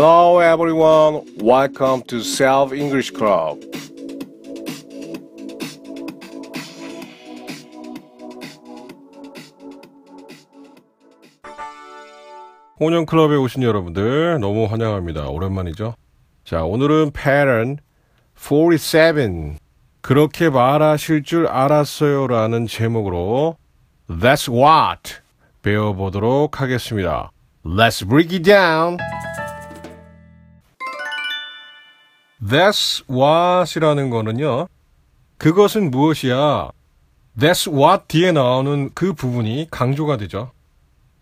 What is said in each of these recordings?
Hello everyone. Welcome to Self English Club. 혼영 클럽에 오신 여러분들 너무 환영합니다. 오랜만이죠? 자, 오늘은 pattern 47 그렇게 말하실 줄 알았어요라는 제목으로 That's what 배워보도록 하겠습니다. Let's break it down. That's what이라는 거는요. 그것은 무엇이야? That's what 뒤에 나오는 그 부분이 강조가 되죠.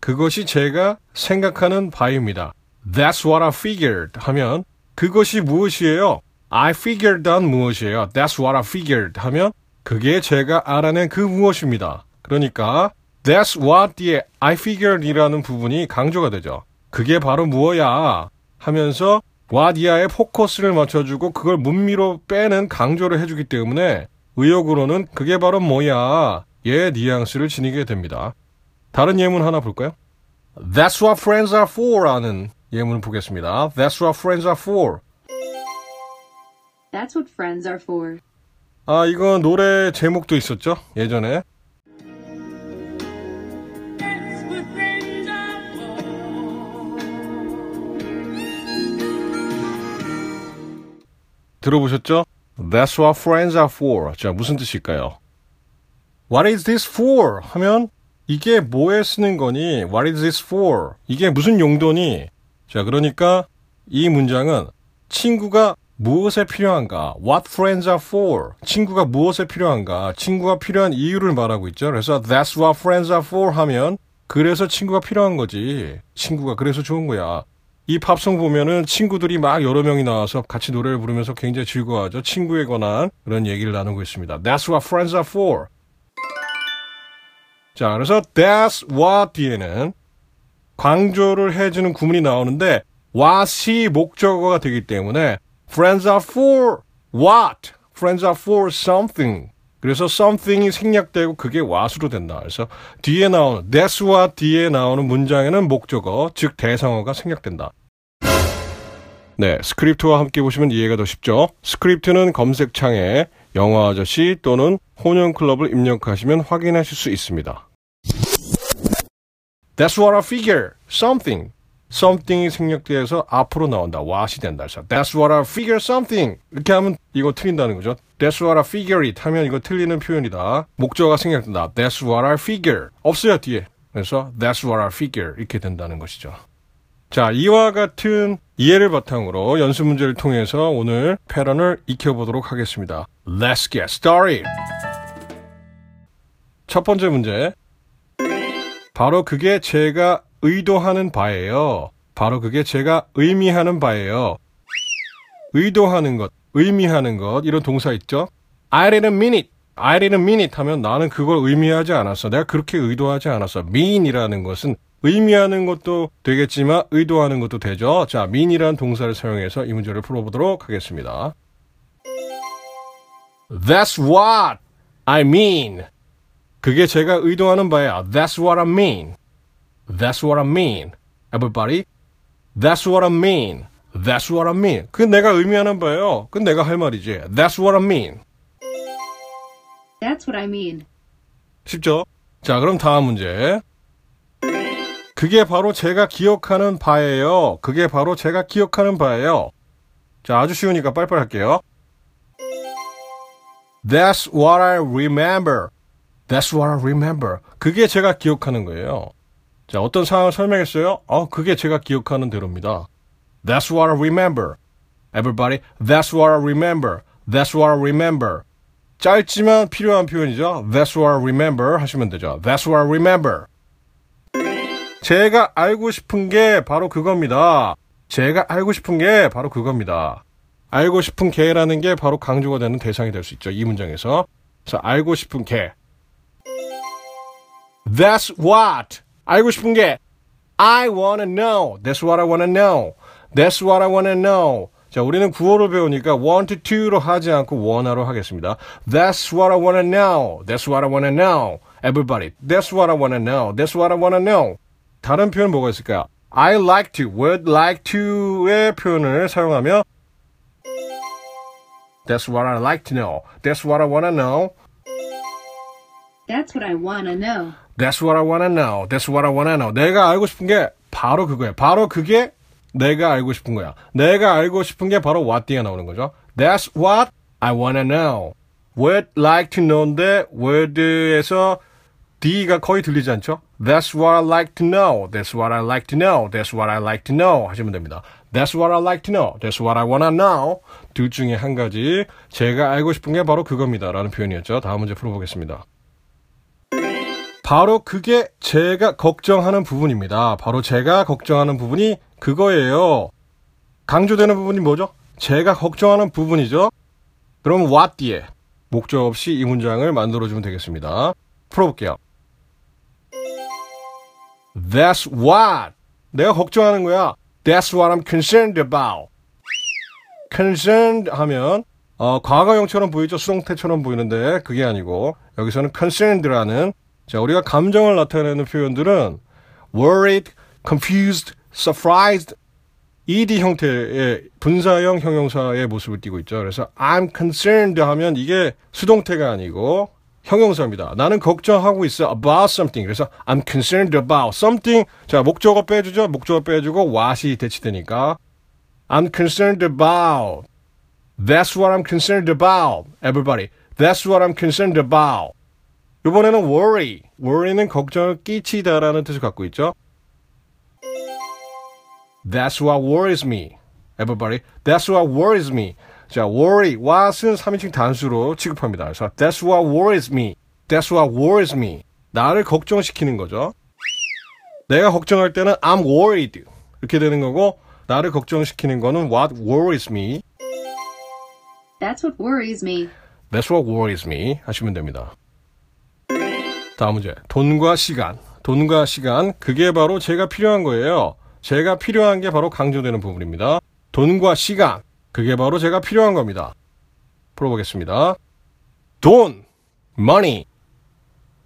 그것이 제가 생각하는 바입니다. That's what I figured 하면 그것이 무엇이에요? I figured on 무엇이에요? That's what I figured 하면 그게 제가 알아낸 그 무엇입니다. 그러니까 That's what 뒤에 I figured 이라는 부분이 강조가 되죠. 그게 바로 무엇야 하면서 이하에 포커스를 맞춰주고 그걸 문미로 빼는 강조를 해주기 때문에 의역으로는 그게 바로 뭐야 의 뉘앙스를 지니게 됩니다. 다른 예문 하나 볼까요? That's what friends are for 라는 예문 보겠습니다. That's what friends are for. That's what friends are for. 아, 이건 노래 제목도 있었죠? 예전에. 들어보셨죠? That's what friends are for. 자, 무슨 뜻일까요? What is this for? 하면 이게 뭐에 쓰는 거니? What is this for? 이게 무슨 용도니? 자, 그러니까 이 문장은 친구가 무엇에 필요한가? What friends are for? 친구가 무엇에 필요한가? 친구가 필요한 이유를 말하고 있죠. 그래서 that's what friends are for 하면 그래서 친구가 필요한 거지. 친구가 그래서 좋은 거야. 이 팝송 보면은 친구들이 막 여러 명이 나와서 같이 노래를 부르면서 굉장히 즐거워하죠. 친구에 관한 그런 얘기를 나누고 있습니다. That's what friends are for. 자, 그래서 that's what 뒤에는 강조를 해주는 구문이 나오는데 what이 목적어가 되기 때문에 friends are for what? friends are for something. 그래서 something이 생략되고 그게 what으로 된다. 그래서 뒤에 나오는 that's what 뒤에 나오는 문장에는 목적어, 즉 대상어가 생략된다. 네, 스크립트와 함께 보시면 이해가 더 쉽죠. 스크립트는 검색창에 영화 아저씨 또는 혼영 클럽을 입력하시면 확인하실 수 있습니다. That's what I figure. Something. Something이 생략돼서 앞으로 나온다. what이 된다. That's what I figure something. 이렇게 하면 이거 틀린다는 거죠. That's what I figure it 하면 이거 틀리는 표현이다. 목적어가 생략된다. That's what I figure. 없어요, 뒤에. 그래서 That's what I figure. 이렇게 된다는 것이죠. 자, 이와 같은 이해를 바탕으로 연습 문제를 통해서 오늘 패런을 익혀보도록 하겠습니다. Let's get started. 첫 번째 문제. 바로 그게 제가 의도하는 바예요. 바로 그게 제가 의미하는 바예요. 의도하는 것, 의미하는 것, 이런 동사 있죠? I didn't mean it. I didn't mean it 하면 나는 그걸 의미하지 않았어. 내가 그렇게 의도하지 않았어. mean이라는 것은 의미하는 것도 되겠지만 의도하는 것도 되죠. 자, mean이라는 동사를 사용해서 이 문제를 풀어보도록 하겠습니다. That's what I mean. 그게 제가 의도하는 바야. That's what I mean. That's what I mean. Everybody. That's what I mean. That's what I mean. 그 내가 의미하는 바예요. 그 내가 할 말이지. That's what I mean. That's what I mean. 쉽죠? 자, 그럼 다음 문제. 그게 바로 제가 기억하는 바예요. 그게 바로 제가 기억하는 바예요. 자, 아주 쉬우니까 빨리빨리 할게요. That's what I remember. That's what I remember. 그게 제가 기억하는 거예요. 자, 어떤 상황을 설명했어요? 어, 그게 제가 기억하는 대로입니다. That's what I remember. Everybody, that's what I remember. That's what I remember. 짧지만 필요한 표현이죠. That's what I remember 하시면 되죠. That's what I remember. 제가 알고 싶은 게 바로 그겁니다. 제가 알고 싶은 게 바로 그겁니다. 알고 싶은 게라는 게 바로 강조가 되는 대상이 될 수 있죠. 이 문장에서. 그래서 알고 싶은 게. That's what. 알고 싶은 게 I wanna know. That's what I wanna know. That's what I wanna know. 자, 우리는 구호를 배우니까 want to로 하지 않고 wanna로 하겠습니다. That's what I wanna know. That's what I wanna know. Everybody, that's what I wanna know. That's what I wanna know. 다른 표현 뭐가 있을까요? I like to, would like to의 표현을 사용하며 That's what I like to know. That's what I wanna know. That's what I wanna know. That's what I wanna know. That's what I wanna know. 내가 알고 싶은 게 바로 그거야. 바로 그게 내가 알고 싶은 거야. 내가 알고 싶은 게 바로 what 뒤에 나오는 거죠. That's what I wanna know. would like to know인데 word에서 D가 거의 들리지 않죠? That's what I like to know. That's what I like to know. That's what I like to know. 하시면 됩니다. That's what I like to know. That's what I wanna know. 둘 중에 한 가지. 제가 알고 싶은 게 바로 그겁니다. 라는 표현이었죠. 다음 문제 풀어보겠습니다. 바로 그게 제가 걱정하는 부분입니다. 바로 제가 걱정하는 부분이 그거예요. 강조되는 부분이 뭐죠? 제가 걱정하는 부분이죠. 그럼 what 뒤에 목적 없이 이 문장을 만들어주면 되겠습니다. 풀어볼게요. That's what 내가 걱정하는 거야. That's what I'm concerned about. concerned 하면 어, 과거형처럼 보이죠? 수동태처럼 보이는데 그게 아니고 여기서는 concerned라는 자 우리가 감정을 나타내는 표현들은 worried, confused, surprised ed 형태의 분사형 형용사의 모습을 띠고 있죠. 그래서 I'm concerned 하면 이게 수동태가 아니고 형용사입니다. 나는 걱정하고 있어 about something. 그래서 I'm concerned about something. 자, 목적어 빼주죠. 목적어 빼주고 what이 대치되니까 I'm concerned about. That's what I'm concerned about. Everybody. That's what I'm concerned about. 이번에는 worry. worry는 걱정을 끼치다라는 뜻을 갖고 있죠. That's what worries me. Everybody. That's what worries me. 자, worry. what은 3인칭 단수로 취급합니다. 그래서 that's what worries me. That's what worries me. 나를 걱정시키는 거죠. 내가 걱정할 때는 I'm worried. 이렇게 되는 거고 나를 걱정시키는 거는 what worries me. That's what worries me. That's what worries me 하시면 됩니다. 다음 문제. 돈과 시간. 돈과 시간. 그게 바로 제가 필요한 거예요. 제가 필요한 게 바로 강조되는 부분입니다. 돈과 시간. 그게 바로 제가 필요한 겁니다. 풀어보겠습니다. 돈, money.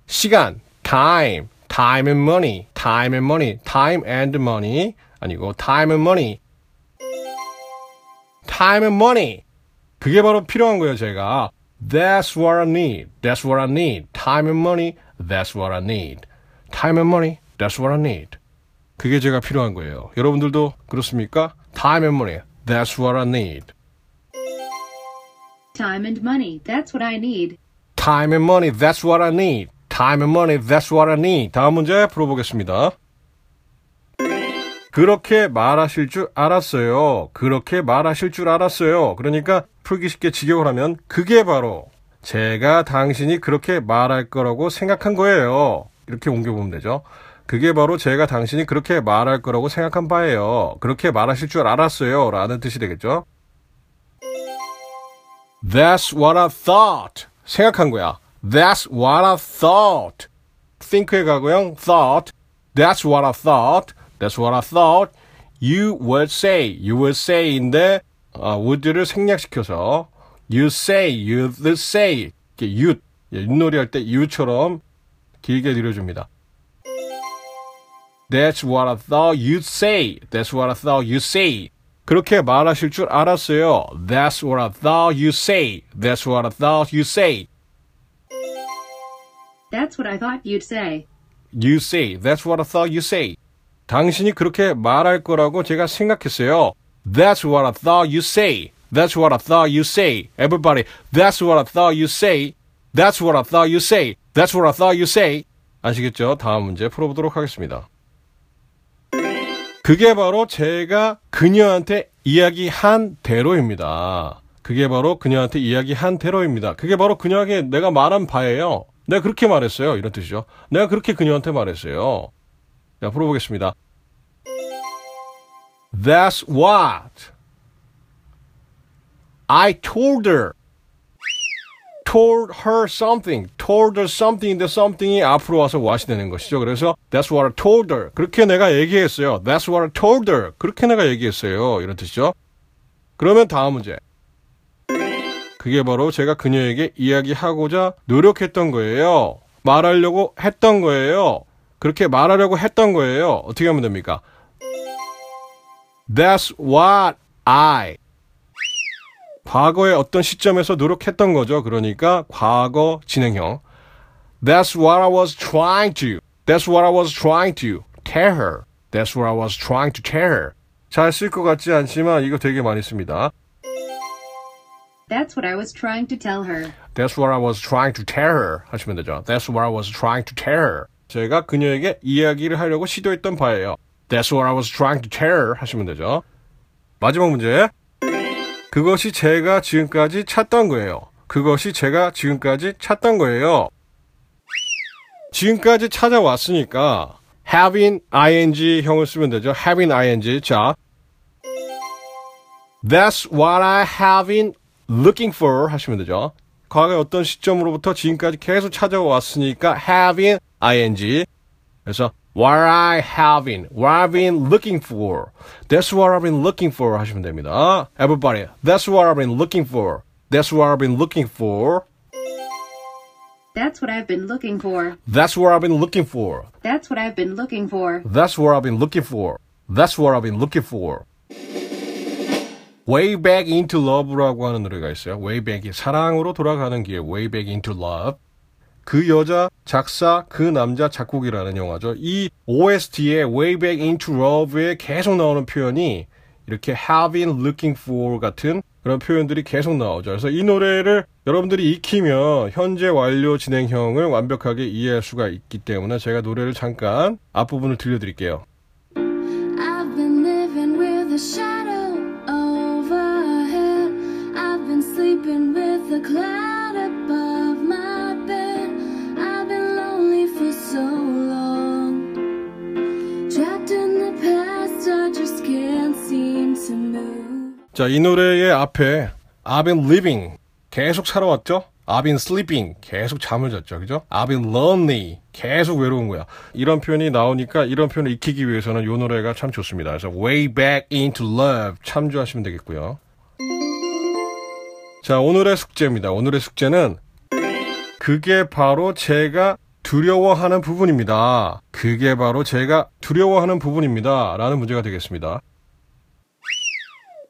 시간, time. time and money. time and money. time and money. 아니고 time and money. time and money. 그게 바로 필요한 거예요, 제가. That's what I need. That's what I need. Time and money. That's what I need. Time and money. That's what I need. 그게 제가 필요한 거예요. 여러분들도 그렇습니까? Time and money. That's what I need. Time and money. That's what I need. Time and money. That's what I need. Time and money. That's what I need. 다음 문제 풀어보겠습니다. 그렇게 말하실 줄 알았어요. 그렇게 말하실 줄 알았어요. 그러니까 풀기 쉽게 직역을 하면 그게 바로 제가 당신이 그렇게 말할 거라고 생각한 거예요. 이렇게 옮겨보면 되죠. 그게 바로 제가 당신이 그렇게 말할 거라고 생각한 바예요. 그렇게 말하실 줄 알았어요. 라는 뜻이 되겠죠. That's what I thought. 생각한 거야. That's what I thought. think의 과거형 thought. That's what I thought. That's what I thought. You would say. You would say인데 어, would를 생략시켜서 you say, you would say. 이렇게 you, 윷놀이 할 때 you처럼 길게 들여줍니다. That's what I thought you'd say. That's what I thought you'd say. 그렇게 말하실 줄 알았어요. That's what I thought you'd say. That's what I thought you'd say. That's what I thought you'd say. You say. That's what I thought you say. 당신이 그렇게 말할 거라고 제가 생각했어요. That's what I thought you say. That's what I thought you say. Everybody, that's what I thought you say. That's what I thought you say. That's what I thought you say. 아시겠죠? 다음 문제 풀어보도록 하겠습니다. 그게 바로 제가 그녀한테 이야기한 대로입니다. 그게 바로 그녀한테 이야기한 대로입니다. 그게 바로 그녀에게 내가 말한 바예요. 내가 그렇게 말했어요. 이런 뜻이죠. 내가 그렇게 그녀한테 말했어요. 자, 풀어보겠습니다. That's what I told her. told her something. told her something인데 something이 앞으로 와서 what이 되는 것이죠. 그래서 that's what I told her. 그렇게 내가 얘기했어요. That's what I told her. 그렇게 내가 얘기했어요. 이런 뜻이죠. 그러면 다음 문제. 그게 바로 제가 그녀에게 이야기하고자 노력했던 거예요. 말하려고 했던 거예요. 그렇게 말하려고 했던 거예요. 어떻게 하면 됩니까? That's what I. 과거의 어떤 시점에서 노력했던 거죠. 그러니까 과거 진행형. That's what I was trying to. That's what I was trying to tell her. That's what I was trying to tell her. 잘 쓸 것 같지 않지만 이거 되게 많이 씁니다. That's what I was trying to tell her. That's what I was trying to tell her 하시면 되죠. That's what I was trying to tell her. 제가 그녀에게 이야기를 하려고 시도했던 바예요. That's what I was trying to tell her 하시면 되죠. 마지막 문제. 그것이 제가 지금까지 찾던 거예요. 그것이 제가 지금까지 찾던 거예요. 지금까지 찾아왔으니까 having ing 형을 쓰면 되죠. having ing. 자, That's what I have been looking for 하시면 되죠. 과거의 어떤 시점으로부터 지금까지 계속 찾아왔으니까 having ing. 그래서 what I have been, what I've been looking for. That's what I've been looking for 하시면 됩니다. Everybody, that's what I've been looking for. That's what I've been looking for. That's what I've been looking for. That's what I've been looking for. That's what I've been looking for. That's what I've been looking for. That's what I've been looking for. Way Back Into Love라고 하는 노래가 있어요. Way Back, 사랑으로 돌아가는 길. Way Back Into Love. 그 여자 작사, 그 남자 작곡이라는 영화죠. 이 OST에 Way Back Into Love에 계속 나오는 표현이 이렇게 been looking for 같은 그런 표현들이 계속 나오죠. 그래서 이 노래를 여러분들이 익히면 현재 완료 진행형을 완벽하게 이해할 수가 있기 때문에 제가 노래를 잠깐 앞부분을 들려드릴게요. 자, 이 노래의 앞에 I've been living 계속 살아왔죠? I've been sleeping 계속 잠을 잤죠. 그죠? I've been lonely 계속 외로운 거야. 이런 표현이 나오니까 이런 표현을 익히기 위해서는 이 노래가 참 좋습니다. 그래서 Way Back Into Love 참조하시면 되겠고요. 자, 오늘의 숙제입니다. 오늘의 숙제는 그게 바로 제가 두려워하는 부분입니다. 그게 바로 제가 두려워하는 부분입니다. 라는 문제가 되겠습니다.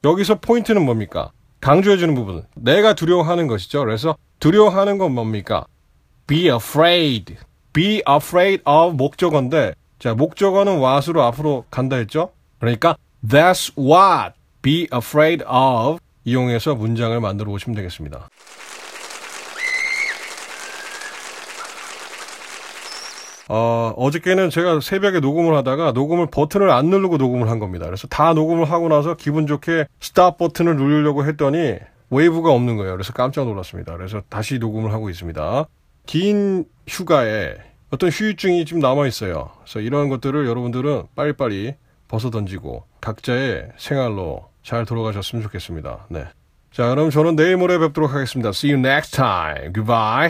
여기서 포인트는 뭡니까? 강조해주는 부분. 내가 두려워하는 것이죠. 그래서 두려워하는 건 뭡니까? Be afraid. Be afraid of 목적어인데, 자, 목적어는 what으로 앞으로 간다 했죠? 그러니까, that's what be afraid of 이용해서 문장을 만들어 오시면 되겠습니다. 어, 어저께는 제가 새벽에 녹음을 하다가 녹음을 버튼을 안 누르고 녹음을 한 겁니다. 그래서 다 녹음을 하고 나서 기분 좋게 스탑 버튼을 누르려고 했더니 웨이브가 없는 거예요. 그래서 깜짝 놀랐습니다. 그래서 다시 녹음을 하고 있습니다. 긴 휴가에 어떤 후유증이 좀 남아 있어요. 그래서 이런 것들을 여러분들은 빨리빨리 벗어 던지고 각자의 생활로 잘 돌아가셨으면 좋겠습니다. 네. 자, 그럼 저는 내일 모레 뵙도록 하겠습니다. See you next time. Goodbye.